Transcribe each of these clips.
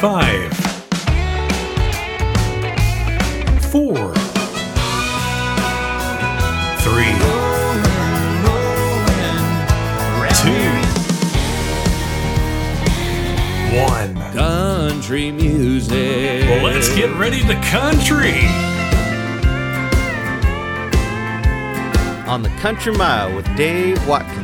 Five, four, three, two, one. Country music. Well, let's get ready to country. on the Country Mile with Dave Watkins.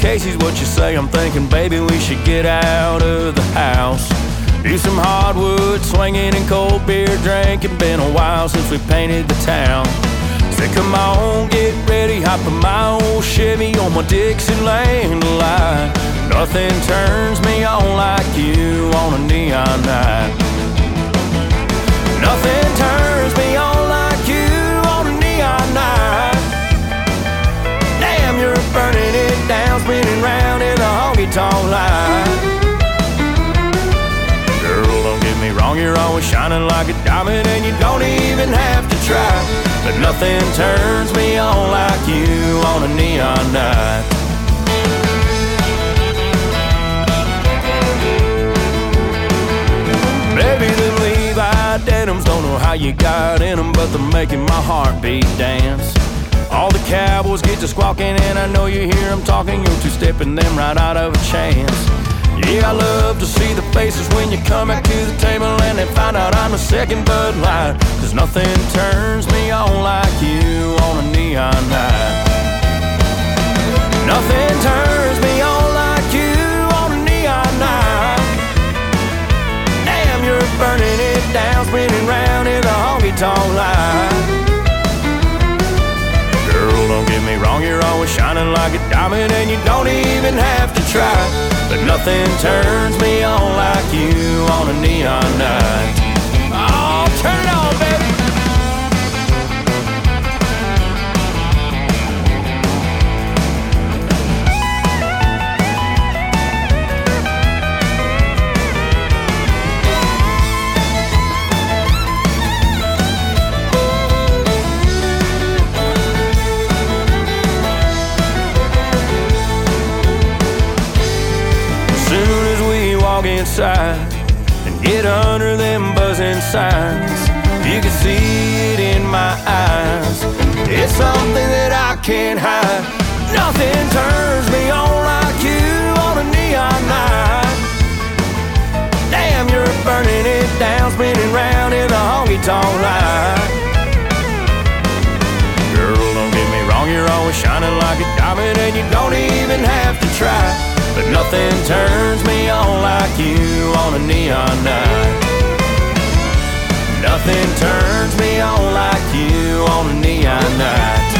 Casey's what you say. I'm thinking, baby, we should get out of the house. Do some hardwood swinging and cold beer drinking. Been a while since we painted the town. Say, come on, get ready, hop in my old Chevy on my Dixieland line. Nothing turns me on like you on a neon night. Nothing turns me spinning round in a honky tonk line. Girl, don't get me wrong, you're always shining like a diamond, and you don't even have to try. But nothing turns me on like you on a neon night. Baby, them Levi denims don't know how you got in them, but they're making my heartbeat dance. All the cowboys get to squawking, and I know you hear them talking. You're two stepping them right out of a chance. Yeah, I love to see the faces when you come back to the table and they find out I'm the second Bud Light. Cause nothing turns me on like you on a neon night. Nothing turns me on like you on a neon night. Damn, you're burning it down, spinning round in the honky tonk line. Don't get me wrong, you're always shining like a diamond, and you don't even have to try. But nothing turns me on like you on a neon night. Inside and get under them buzzing signs, you can see it in my eyes. It's something that I can't hide. Nothing turns me on like you on a neon night. Damn, you're burning it down, spinning round in the honky tonk light. Girl, don't get me wrong, you're always shining like a diamond, and you don't even have to try. But nothing turns me on like you on a neon night. Nothing turns me on like you on a neon night.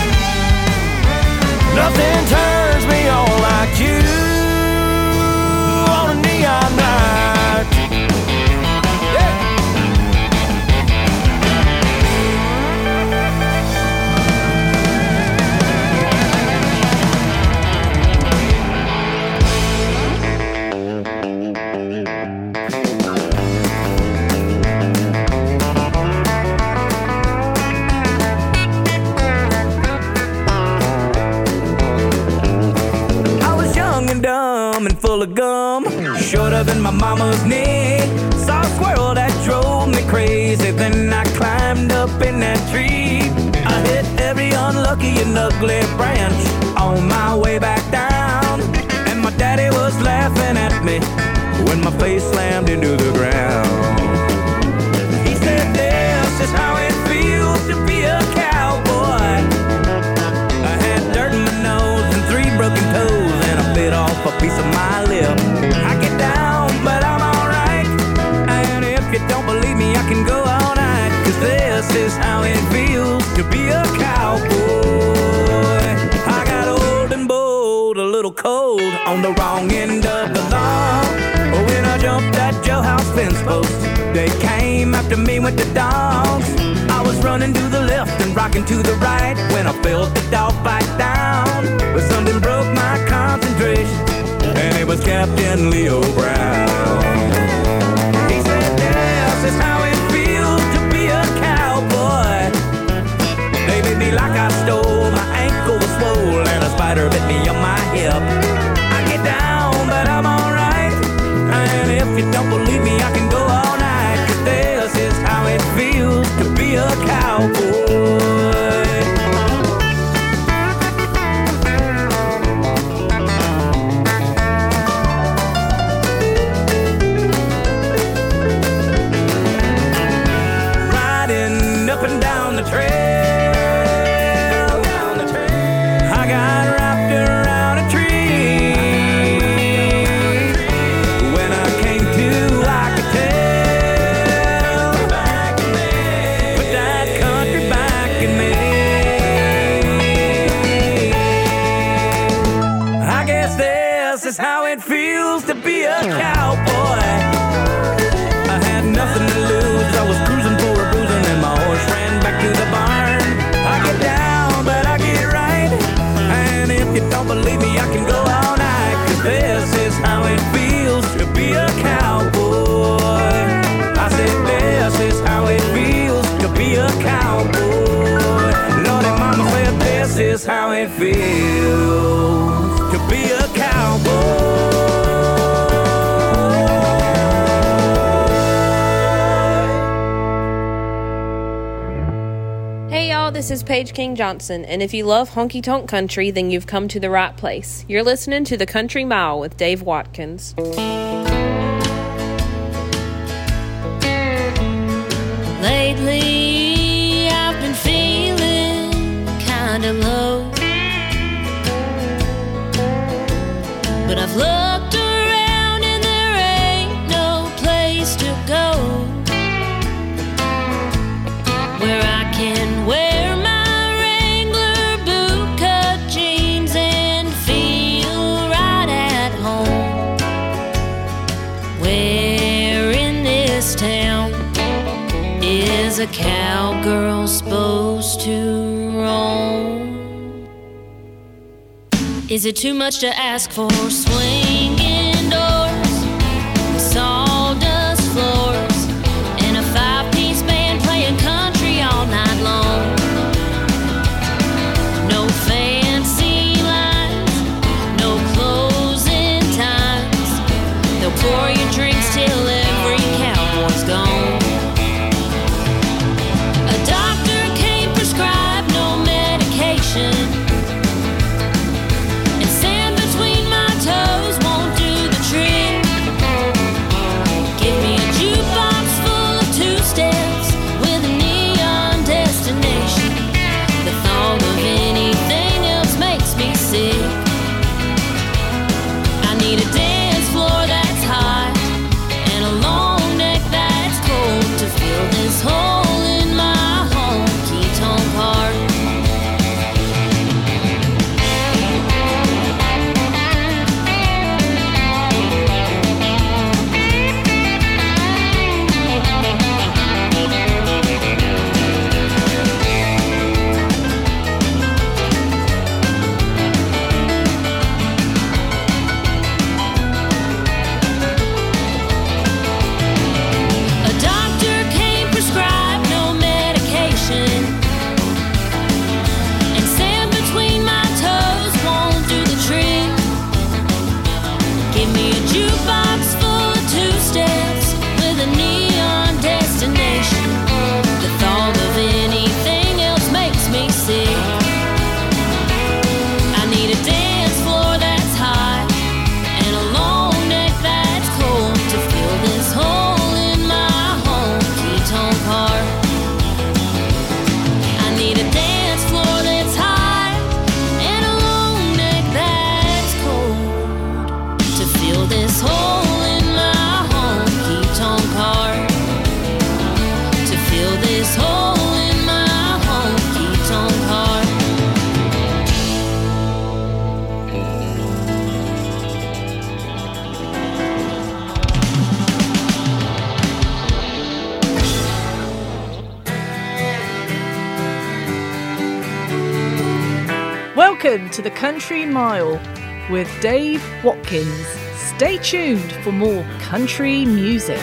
Nothing turns my mama's knee. Saw a squirrel that drove me crazy, then I climbed up in that tree. I hit every unlucky and ugly branch on my way back down, and my daddy was laughing at me when my face slammed into the ground. is how it feels to be a cowboy. I got old and bold, a little cold on the wrong end of the law. When I jumped that jailhouse House fence post, they came after me with the dogs. I was running to the left and rocking to the right when I felt the dog bite down. But something broke my concentration, and it was Captain Leo Brown. Paige King Johnson, and if you love honky tonk country, then you've come to the right place. You're listening to The Country Mile with Dave Watkins. Lately, I've been feeling kinda low. But I've looked a cowgirl supposed to roam? Is it too much to ask for swinging Country Mile with Dave Watkins. Stay tuned for more country music.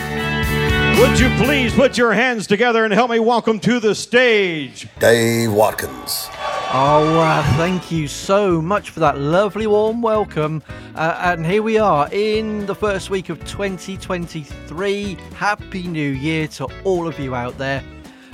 Would you please put your hands together and help me welcome to the stage Dave Watkins. Oh, uh, thank you so much for that lovely warm welcome. Uh, and here we are in the first week of 2023. Happy New Year to all of you out there.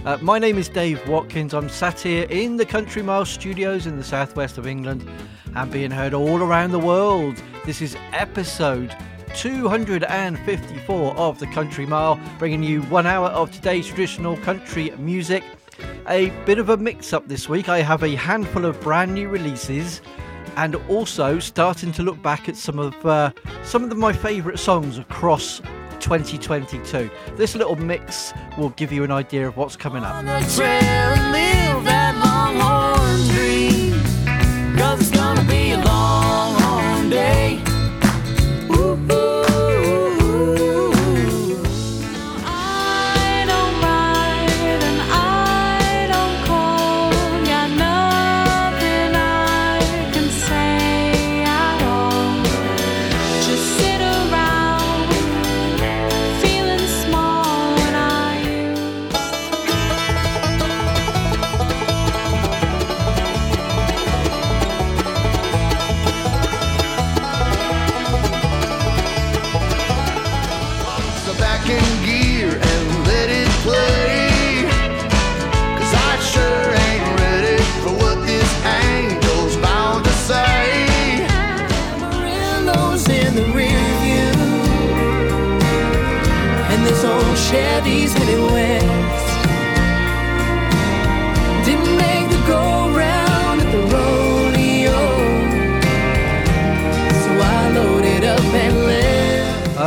Uh, my name is Dave Watkins. I'm sat here in the Country Mile studios in the southwest of England and being heard all around the world. This is episode 254 of the Country Mile, bringing you one hour of today's traditional country music. A bit of a mix up this week. I have a handful of brand new releases and also starting to look back at some of uh, some of my favourite songs across 2022. This little mix will give you an idea of what's coming up.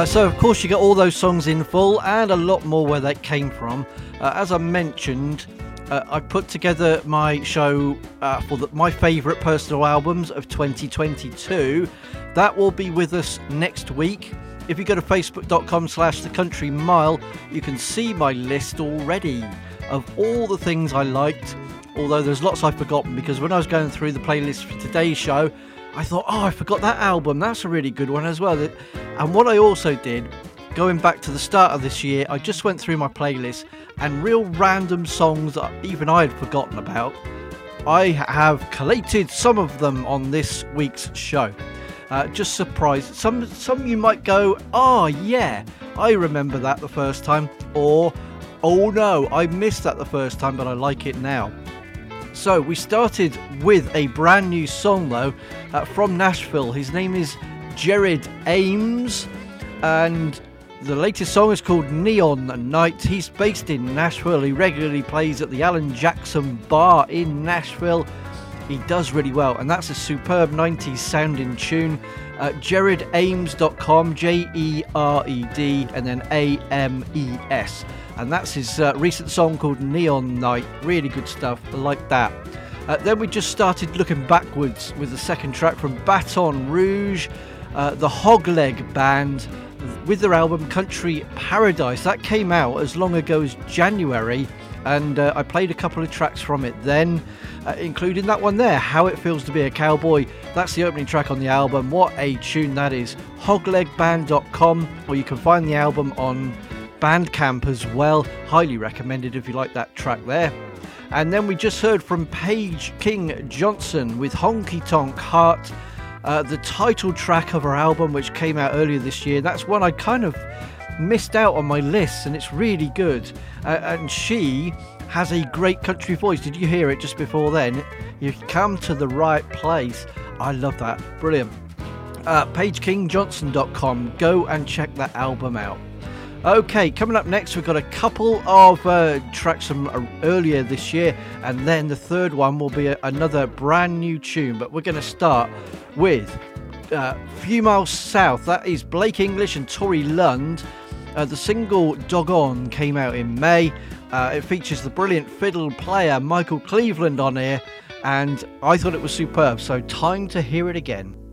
So, of course, you get all those songs in full and a lot more where they came from. Uh, as I mentioned, uh, I put together my show uh, for the, my favourite personal albums of 2022. That will be with us next week. If you go to facebook.com slash the country mile, you can see my list already of all the things I liked. Although there's lots I've forgotten because when I was going through the playlist for today's show, I thought, oh, I forgot that album. That's a really good one as well. And what I also did, going back to the start of this year, I just went through my playlist and real random songs that even I had forgotten about. I have collated some of them on this week's show. Uh, just surprised. Some some you might go, oh yeah, I remember that the first time, or oh no, I missed that the first time, but I like it now. So we started with a brand new song though uh, from Nashville. His name is Jered Ames, and the latest song is called Neon Night. He's based in Nashville. He regularly plays at the Alan Jackson Bar in Nashville. He does really well, and that's a superb 90s sounding tune. Uh, JeredAmes.com, J E R E D, and then A M E S. And that's his uh, recent song called Neon Night. Really good stuff. I like that. Uh, then we just started looking backwards with the second track from Baton Rouge, uh, the Hogleg Band, with their album Country Paradise. That came out as long ago as January, and uh, I played a couple of tracks from it then, uh, including that one there, How It Feels to Be a Cowboy. That's the opening track on the album. What a tune that is. Hoglegband.com, or you can find the album on Bandcamp as well. Highly recommended if you like that track there. And then we just heard from Paige King Johnson with Honky Tonk Heart, uh, the title track of her album, which came out earlier this year. That's one I kind of missed out on my list, and it's really good. Uh, and she has a great country voice. Did you hear it just before then? You've come to the right place. I love that. Brilliant. Uh, PaigeKingJohnson.com. Go and check that album out. Okay, coming up next, we've got a couple of uh, tracks from uh, earlier this year, and then the third one will be a, another brand new tune. But we're going to start with uh, Few Miles South. That is Blake English and Tori Lund. Uh, the single Doggone came out in May. Uh, it features the brilliant fiddle player Michael Cleveland on here, and I thought it was superb. So, time to hear it again.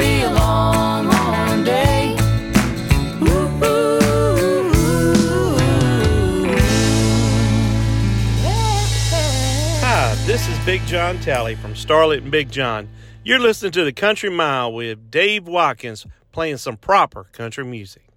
be a long, long day. Ooh, ooh, ooh, Hi, this is Big John Tally from Starlet and Big John. You're listening to the Country Mile with Dave Watkins playing some proper country music.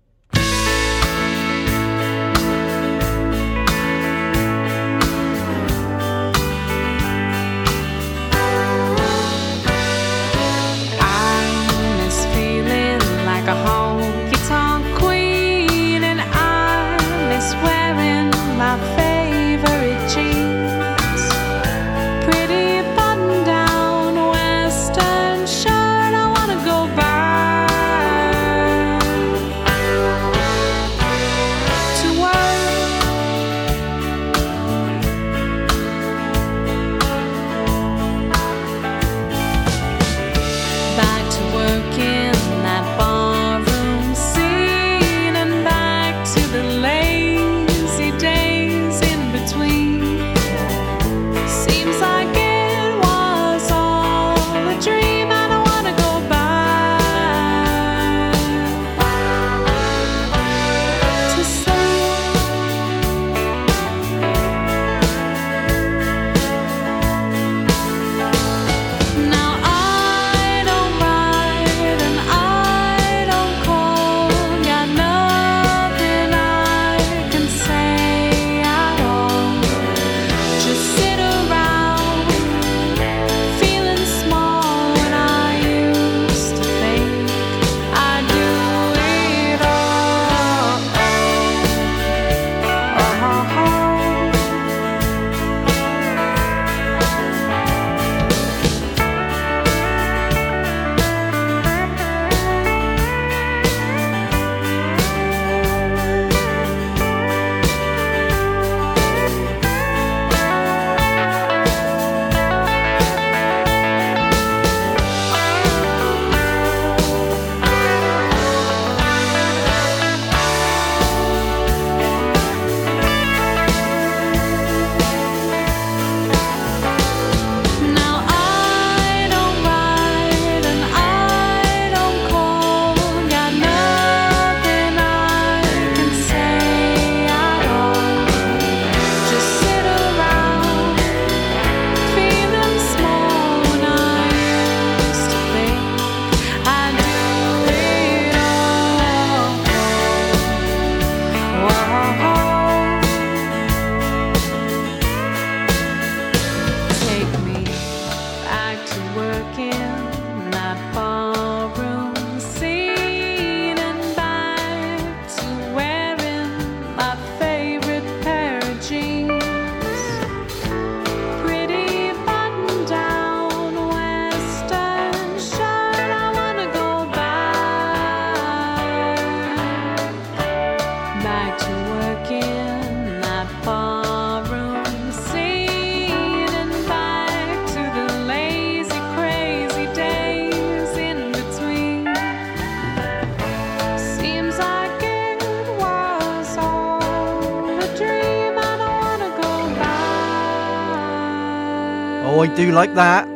Do like that.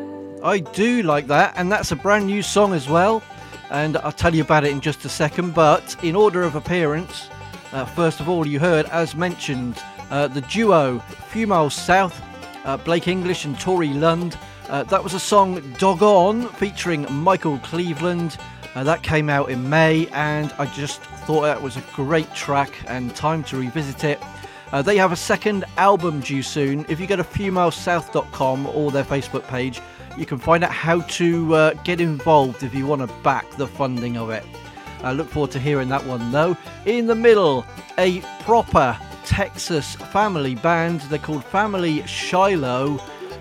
I do like that, and that's a brand new song as well. And I'll tell you about it in just a second. But in order of appearance, uh, first of all, you heard, as mentioned, uh, the duo Few Miles South, uh, Blake English and Tori Lund. Uh, that was a song Doggone featuring Michael Cleveland. Uh, that came out in May, and I just thought that was a great track and time to revisit it. Uh, they have a second album due soon. If you go to fewmilessouth.com or their Facebook page, you can find out how to uh, get involved if you want to back the funding of it. I look forward to hearing that one though. In the middle, a proper Texas family band. They're called Family Shiloh.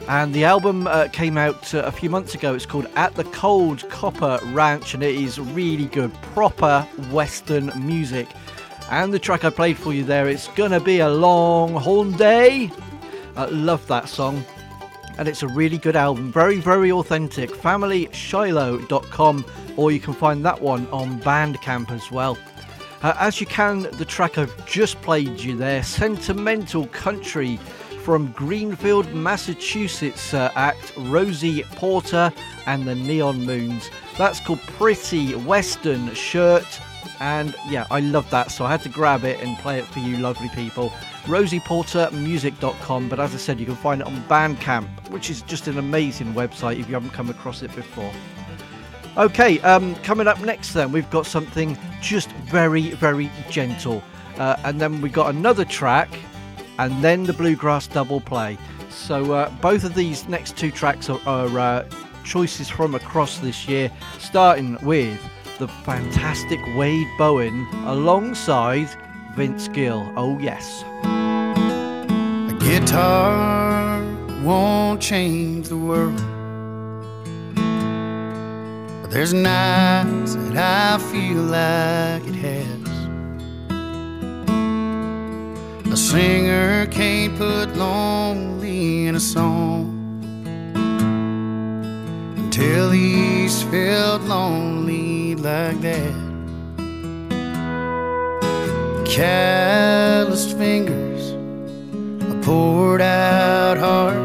And the album uh, came out uh, a few months ago. It's called At the Cold Copper Ranch, and it is really good, proper Western music. And the track I played for you there, it's gonna be a long horn day. I love that song. And it's a really good album, very, very authentic. FamilyShiloh.com, or you can find that one on Bandcamp as well. Uh, as you can, the track I've just played you there, Sentimental Country from Greenfield, Massachusetts uh, act Rosie Porter and the Neon Moons. That's called Pretty Western Shirt. And yeah, I love that, so I had to grab it and play it for you, lovely people. RosiePorterMusic.com, but as I said, you can find it on Bandcamp, which is just an amazing website if you haven't come across it before. Okay, um, coming up next, then we've got something just very, very gentle, uh, and then we got another track, and then the bluegrass double play. So uh, both of these next two tracks are, are uh, choices from across this year, starting with the fantastic Wade Bowen alongside Vince Gill. Oh yes. A guitar won't change the world. But there's nights that I feel like it has. A singer can't put lonely in a song until he's felt lonely like that. Calloused fingers, a poured out heart,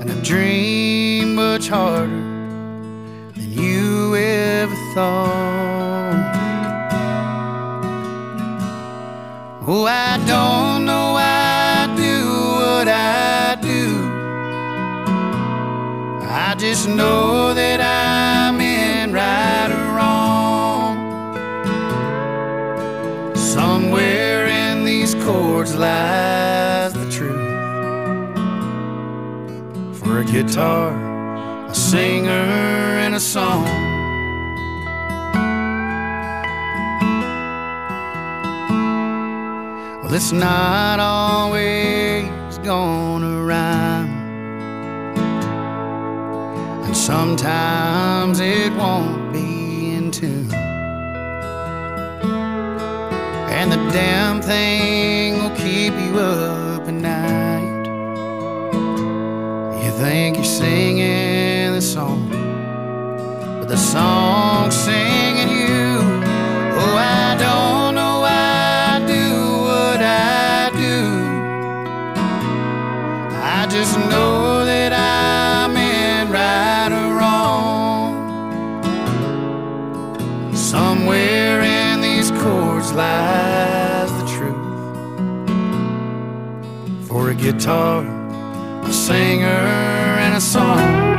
and a dream much harder than you ever thought. Oh, I don't know why I do what I do. I just know that I'm lies the truth. For a guitar, a singer, and a song. Well, it's not always gonna rhyme. And sometimes it won't be in tune. And the damn thing keep you up at night. You think you're singing the song, but the song's singing you. Oh, I don't know why I do what I do. I just know that I'm in right or wrong. Somewhere in these chords lies guitar, a singer, and a song.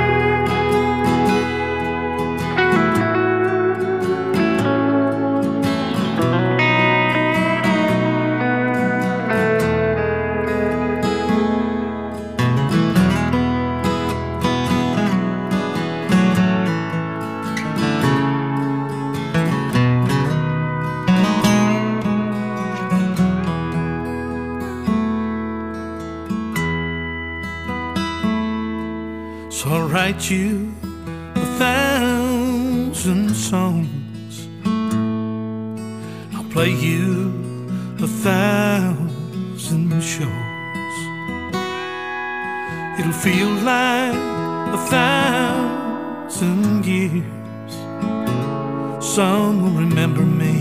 Write you a thousand songs. I'll play you a thousand shows. It'll feel like a thousand years. Some will remember me,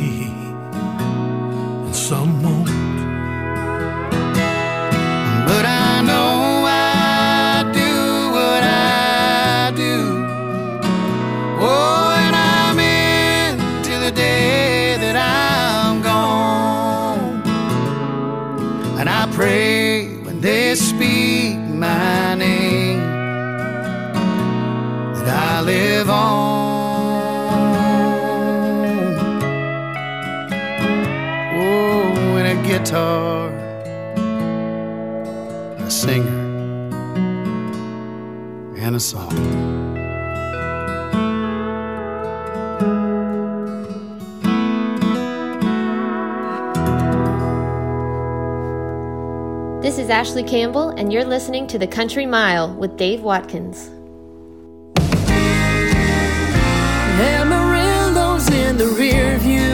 is Ashley Campbell, and you're listening to The Country Mile with Dave Watkins. Amarillo's in the rear view,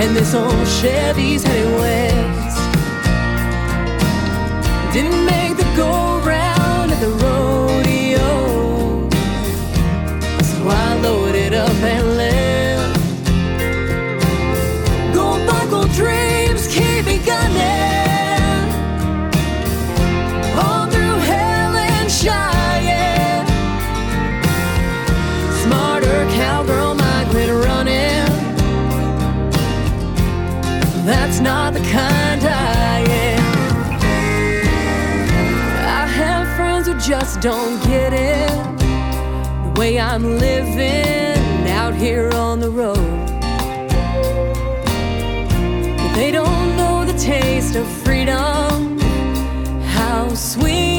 and this old Chevy's heading west. Didn't make not the kind I am. I have friends who just don't get it. The way I'm living out here on the road. They don't know the taste of freedom. How sweet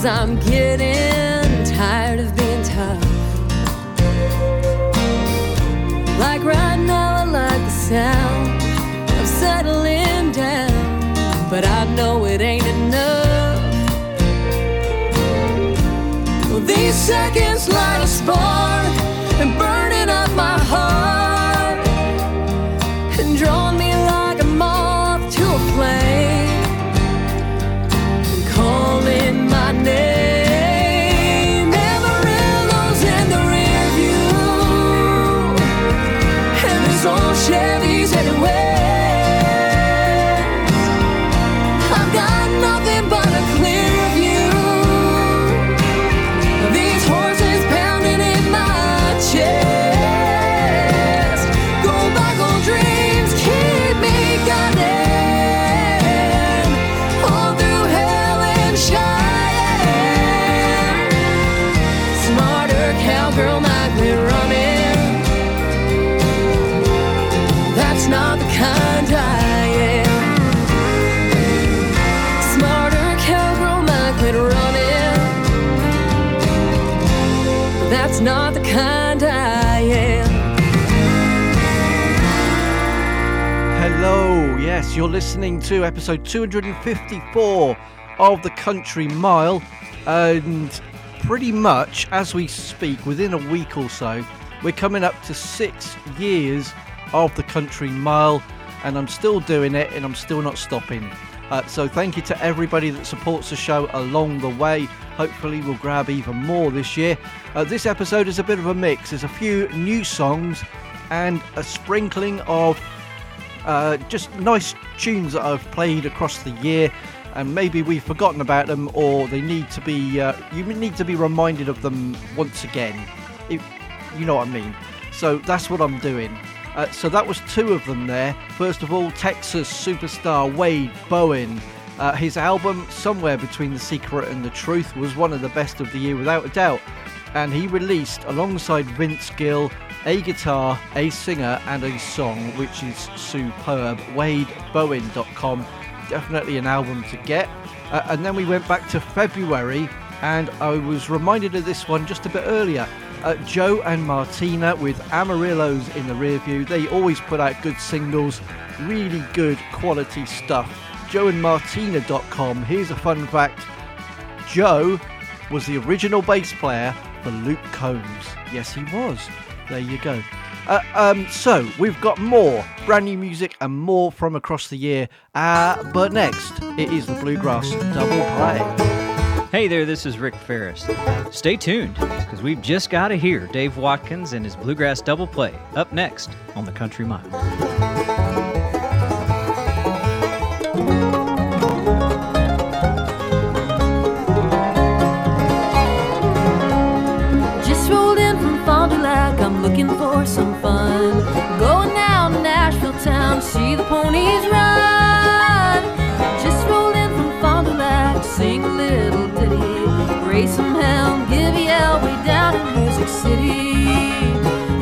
Cause I'm getting you're listening to episode 254 of The Country Mile, and pretty much as we speak, within a week or so, we're coming up to six years of The Country Mile, and I'm still doing it and I'm still not stopping. Uh, so, thank you to everybody that supports the show along the way. Hopefully, we'll grab even more this year. Uh, this episode is a bit of a mix, there's a few new songs and a sprinkling of uh, just nice tunes that I've played across the year, and maybe we've forgotten about them, or they need to be. Uh, you need to be reminded of them once again. You know what I mean. So that's what I'm doing. Uh, so that was two of them there. First of all, Texas superstar Wade Bowen. Uh, his album, Somewhere Between the Secret and the Truth, was one of the best of the year without a doubt. And he released, alongside Vince Gill, a guitar, a singer, and a song, which is superb. WadeBowen.com. Definitely an album to get. Uh, and then we went back to February, and I was reminded of this one just a bit earlier. Uh, Joe and Martina with Amarillos in the rear view. They always put out good singles, really good quality stuff. JoeandMartina.com. Here's a fun fact Joe was the original bass player for Luke Combs. Yes, he was. There you go. Uh, um, so we've got more brand new music and more from across the year. Uh, but next, it is the Bluegrass Double Play. Hey there, this is Rick Faris. Stay tuned, because we've just got to hear Dave Watkins and his Bluegrass Double Play up next on the Country Mile. Looking for some fun. Going down to Nashville town see the ponies run. Just rolled in from Fond du Lac sing a little ditty. Race some hell, give yell way down in Music City.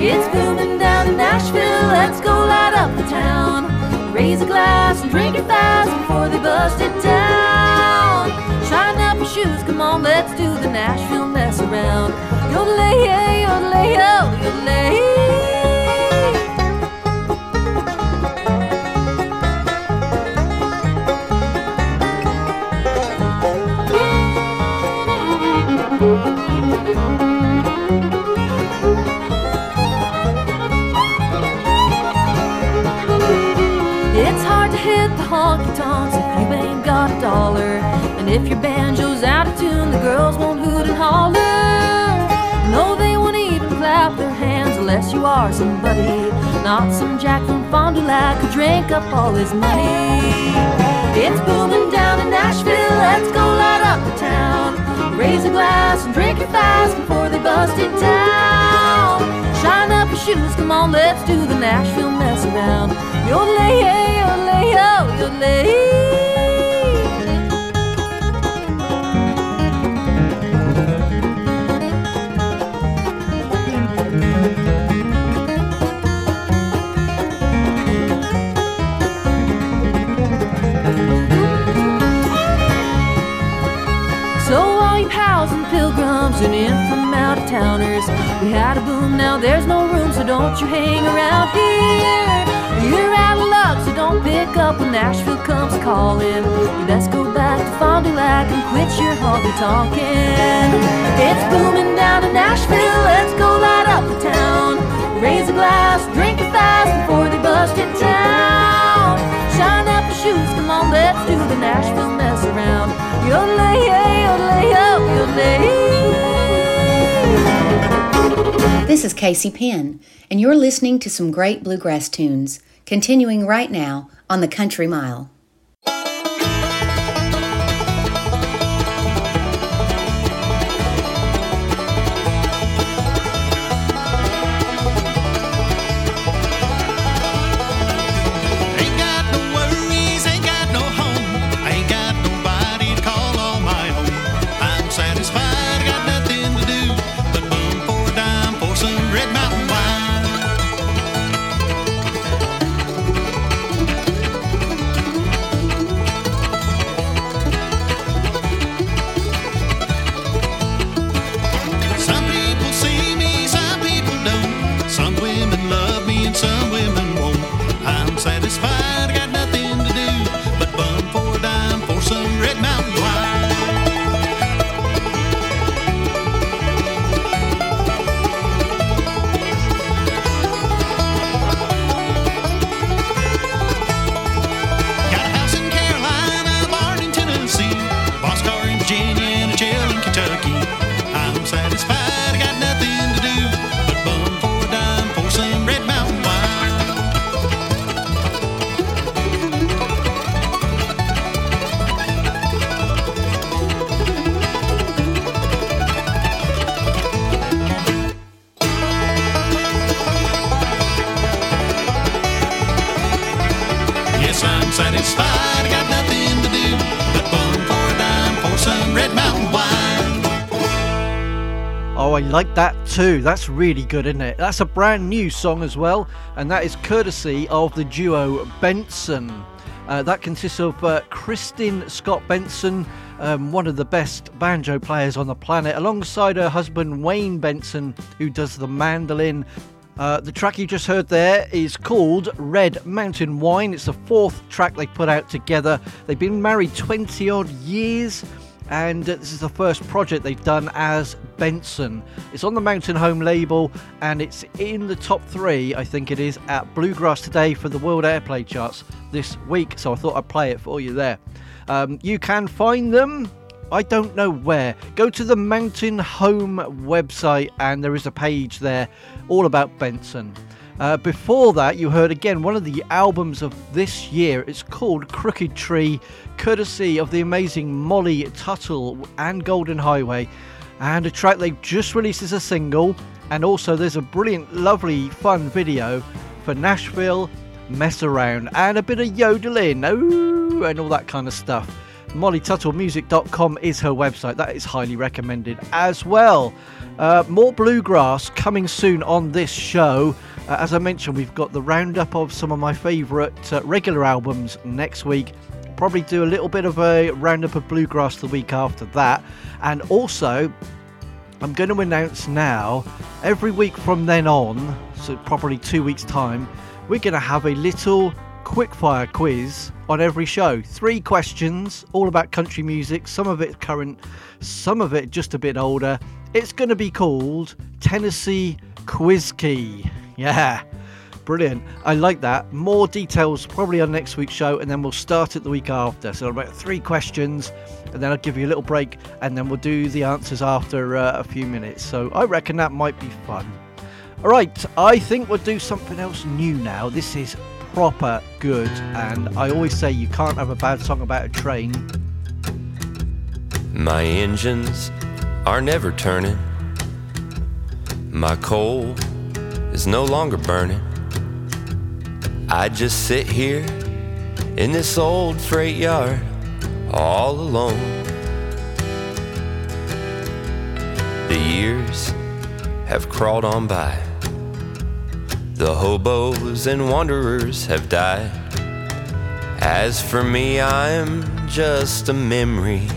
It's booming down in Nashville, let's go light up the town. Raise a glass and drink it fast before they bust it down. Do the Nashville mess around. Yodelay, hey, yodelay, yo, yodelay. It's hard to hit the honky tonks if you ain't got a dollar. And if your banjo's out of tune, the girls won't hoot and holler. No, they won't even clap their hands unless you are somebody. Not some jack from Fond du Lac who drank up all his money. It's booming down in Nashville, let's go light up the town. Raise a glass and drink it fast before they bust it down. Shine up your shoes, come on, let's do the Nashville mess around. Yo Yodelay, yo, oh, yodelay. And in from out of towners, we had a boom, now there's no room, so don't you hang around here. You're out of luck, so don't pick up when Nashville comes calling. You best go back to Fond du Lac and quit your honky tonkin'. It's booming down in Nashville, let's go light up the town. Raise a glass, drink it fast is Casey Penn, and you're listening to some great bluegrass tunes, continuing right now on the Country Mile. I like that too. That's really good, isn't it? That's a brand new song as well, and that is courtesy of the duo Benson. Uh, that consists of uh, Kristin Scott Benson, um, one of the best banjo players on the planet, alongside her husband Wayne Benson, who does the mandolin. Uh, the track you just heard there is called Red Mountain Wine. It's the fourth track they put out together. They've been married 20 odd years and this is the first project they've done as Benson. It's on the Mountain Home label and it's in the top three, I think it is, at Bluegrass Today for the World Airplay charts this week. So I thought I'd play it for you there. Um, you can find them. I don't know where. Go to the Mountain Home website and there is a page there all about Benson. Uh, before that, you heard again one of the albums of this year. It's called Crooked Tree, courtesy of the amazing Molly Tuttle and Golden Highway, and a track they've just released as a single. And also, there's a brilliant, lovely, fun video for Nashville Mess Around and a bit of yodeling, ooh, and all that kind of stuff. MollyTuttleMusic.com is her website. That is highly recommended as well. Uh, more bluegrass coming soon on this show. Uh, as I mentioned, we've got the roundup of some of my favourite uh, regular albums next week. Probably do a little bit of a roundup of bluegrass the week after that. And also, I'm going to announce now, every week from then on, so probably two weeks' time, we're going to have a little quickfire quiz on every show. Three questions, all about country music, some of it current, some of it just a bit older. It's going to be called Tennessee Quiz Key. Yeah, brilliant. I like that. More details probably on next week's show, and then we'll start it the week after. So, about three questions, and then I'll give you a little break, and then we'll do the answers after uh, a few minutes. So, I reckon that might be fun. All right, I think we'll do something else new now. This is proper good, and I always say you can't have a bad song about a train. My engines are never turning. My coal is no longer burning. I just sit here in this old freight yard all alone. The years have crawled on by. The hobos and wanderers have died. As for me, I'm just a memory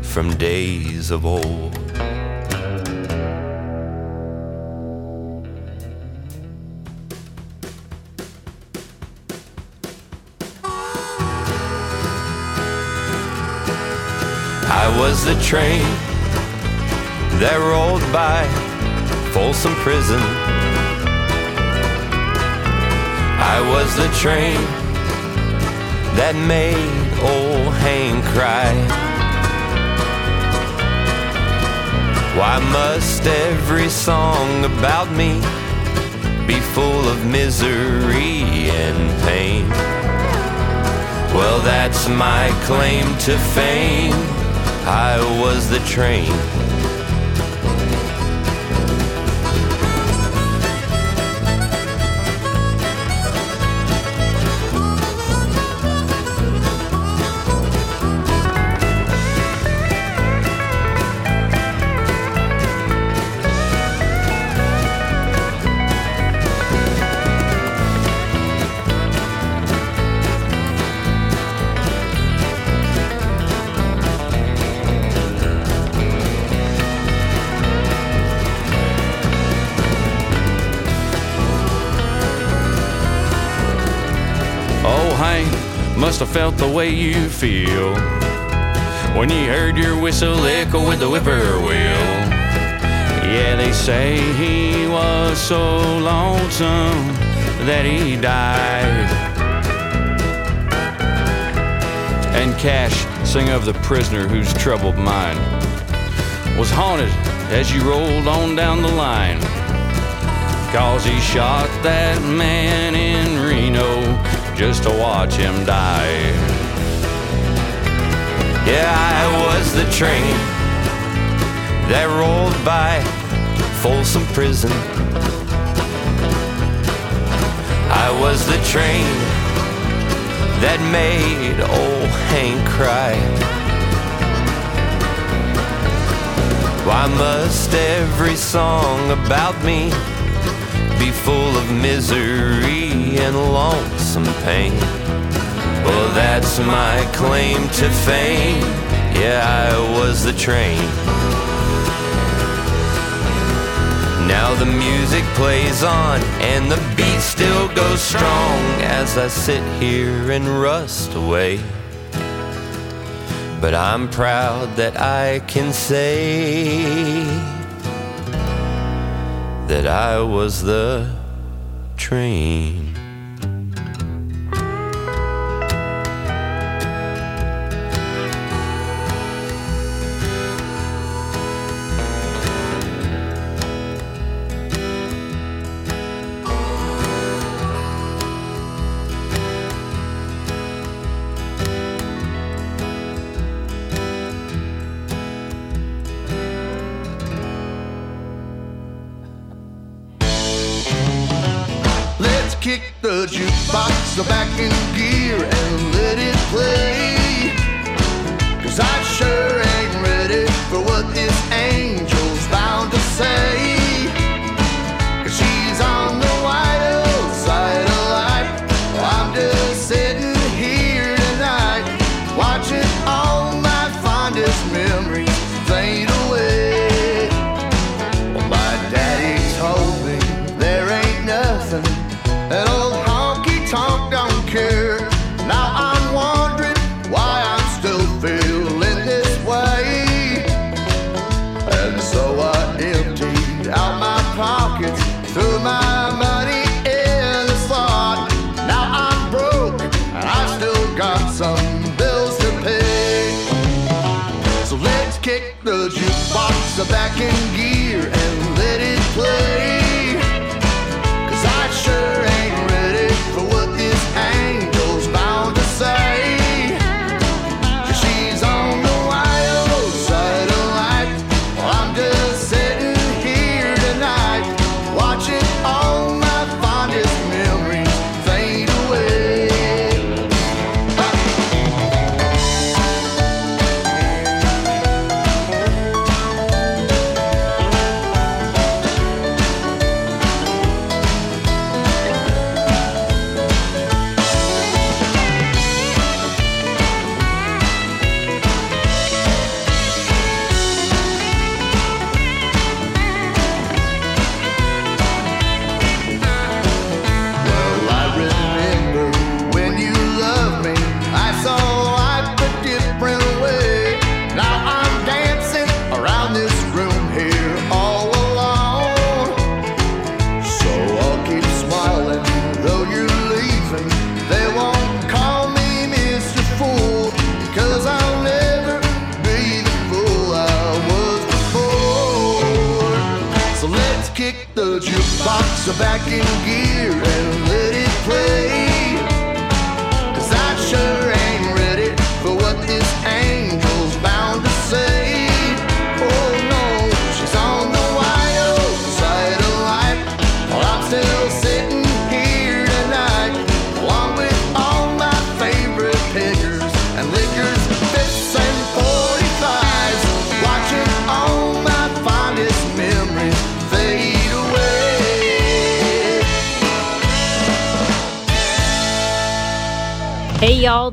from days of old. Train that rolled by Folsom Prison. I was the train that made old Hank cry. Why must every song about me be full of misery and pain? Well, that's my claim to fame. I was the train. Must have felt the way you feel when you heard your whistle echo with the whippoorwill. Yeah, they say he was so lonesome that he died. And Cash sing of the prisoner whose troubled mind was haunted as you rolled on down the line. Cause he shot that man in Reno just to watch him die. Yeah, I was the train that rolled by Folsom Prison. I was the train that made old Hank cry. Why must every song about me be full of misery and loss? some pain. Well, that's my claim to fame. Yeah, I was the train. Now the music plays on and the beat still goes strong as I sit here and rust away. But I'm proud that I can say that I was the train.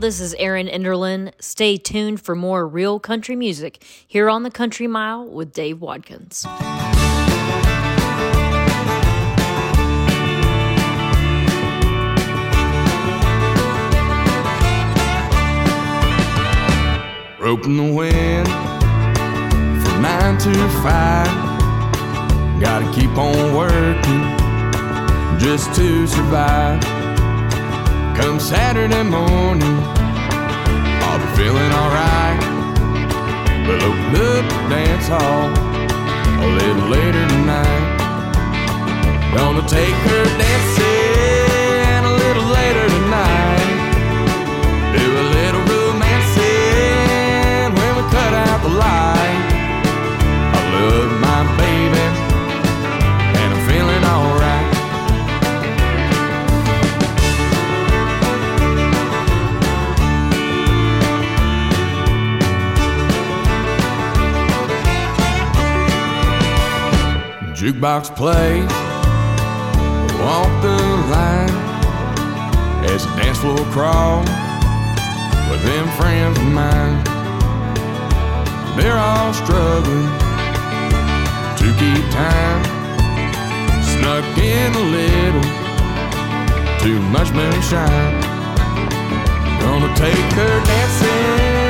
This is Aaron Enderlin. Stay tuned for more real country music here on The Country Mile with Dave Watkins. Roping the wind from nine to five. Gotta keep on working just to survive. Come Saturday morning, I'll be feeling alright. We'll open up the dance hall a little later tonight. Gonna take her dancing. Jukebox play, walk the line as the dance floor crawl with them friends of mine. They're all struggling to keep time. Snuck in a little, too much moonshine. Gonna take her dancing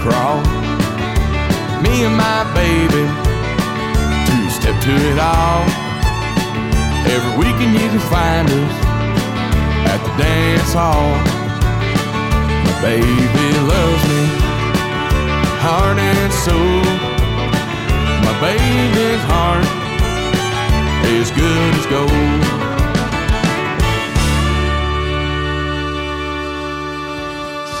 crawl. Me and my baby, two step to it all. Every weekend you can find us at the dance hall. My baby loves me, heart and soul. My baby's heart as good as gold.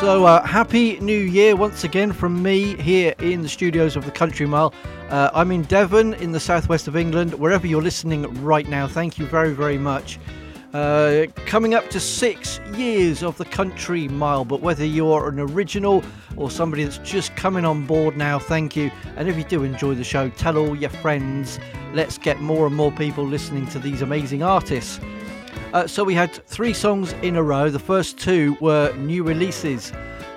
So, uh, happy new year once again from me here in the studios of the Country Mile. Uh, I'm in Devon in the southwest of England. Wherever you're listening right now, thank you very, very much. Uh, coming up to six years of the Country Mile, but whether you're an original or somebody that's just coming on board now, thank you. And if you do enjoy the show, tell all your friends. Let's get more and more people listening to these amazing artists. Uh, so we had three songs in a row. The first two were new releases.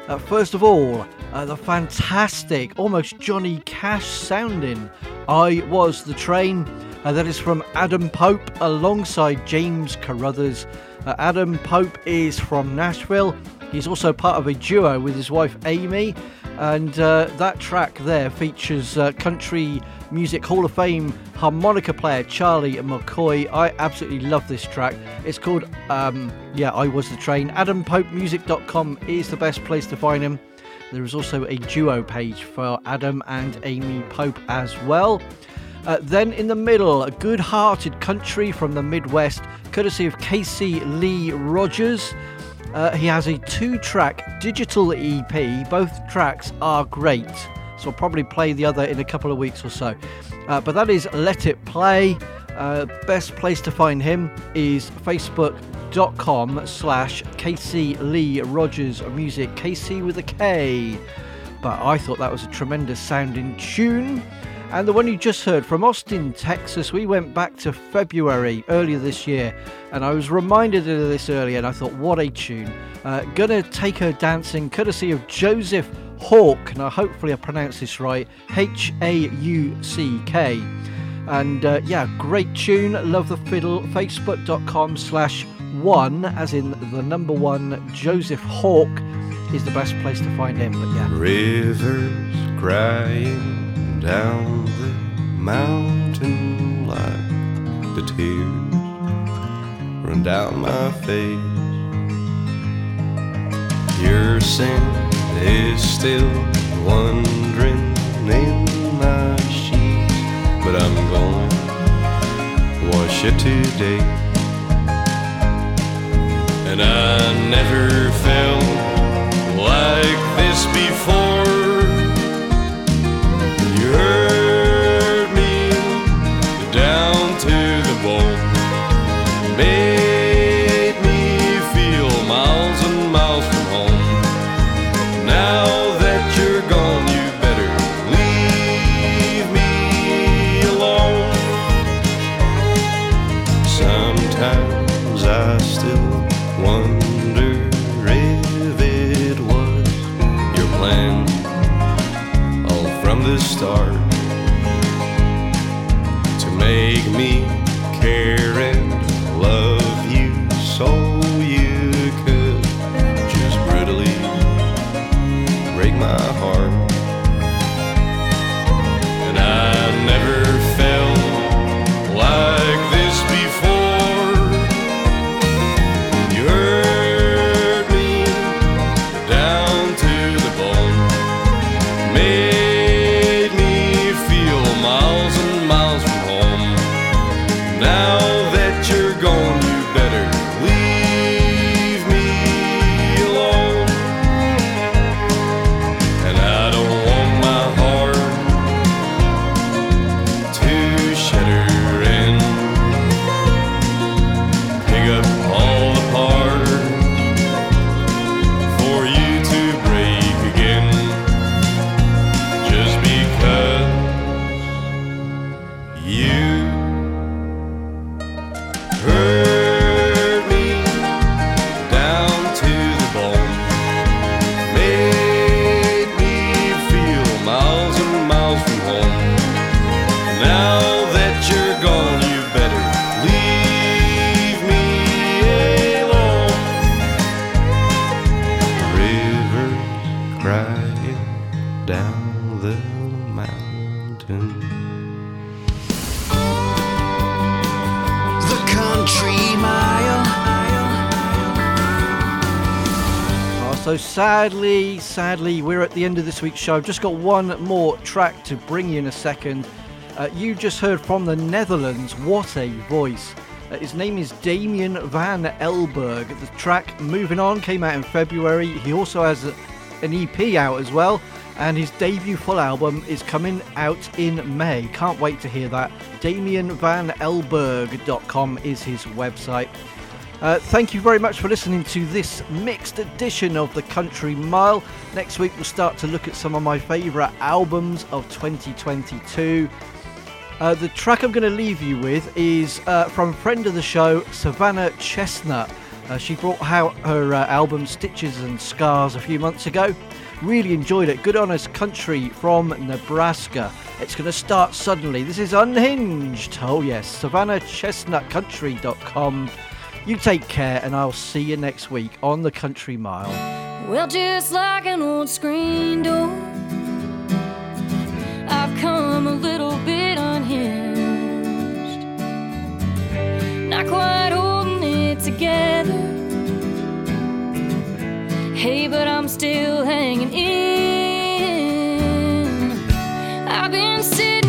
Uh, first of all, uh, the fantastic, almost Johnny Cash sounding I Was the Train. Uh, that is from Adam Pope alongside James Carothers. Uh, Adam Pope is from Nashville. He's also part of a duo with his wife Amy. And uh, that track there features uh, country music Hall of Fame harmonica player Charlie McCoy. I absolutely love this track. It's called, um, yeah, I Was the Train. AdamPopeMusic.com is the best place to find him. There is also a duo page for Adam and Amy Pope as well. Uh, then in the middle, a good hearted country from the Midwest, courtesy of Kasey Lee Rogers. Uh, he has a two track digital EP. Both tracks are great. So I'll probably play the other in a couple of weeks or so. Uh, but that is Let It Play. Uh, best place to find him is facebook.com slash Kasey Lee Rogers Music. Kasey with a K. But I thought that was a tremendous sounding tune. And the one you just heard from Austin, Texas, we went back to February earlier this year, and I was reminded of this earlier, and I thought, what a tune! Uh, gonna take her dancing, courtesy of Joseph Hauck. Now, hopefully, I pronounced this right H A U C K. And uh, yeah, great tune. Love the fiddle. Facebook.com slash one, as in the number one, Joseph Hauck is the best place to find him. But yeah. Rivers crying down the mountain like the tears run down my face. Your sin is still wandering in my sheets, but I'm going wash it today. And I never felt like this before. You sadly, sadly, we're at the end of this week's show. Just got one more track to bring you in a second. Uh, you just heard from the Netherlands. What a voice! Uh, his name is Damien van Elberg. The track "Moving On" came out in February. He also has a, an EP out as well, and his debut full album is coming out in May. Can't wait to hear that. DamienVanElberg.com is his website. Uh, thank you very much for listening to this mixed edition of the Country Mile. Next week we'll start to look at some of my favourite albums of 2022. Uh, the track I'm going to leave you with is uh, from a friend of the show, Savanna Chestnut. Uh, she brought out her uh, album Stitches and Scars a few months ago. Really enjoyed it. Good honest country from Nebraska. It's going to start suddenly. This is Unhinged. Oh, yes. SavannaChestnutCountry.com. You take care, and I'll see you next week on the Country Mile. Well, just like an old screen door, I've come a little bit unhinged. Not quite holding it together. Hey, but I'm still hanging in. I've been sitting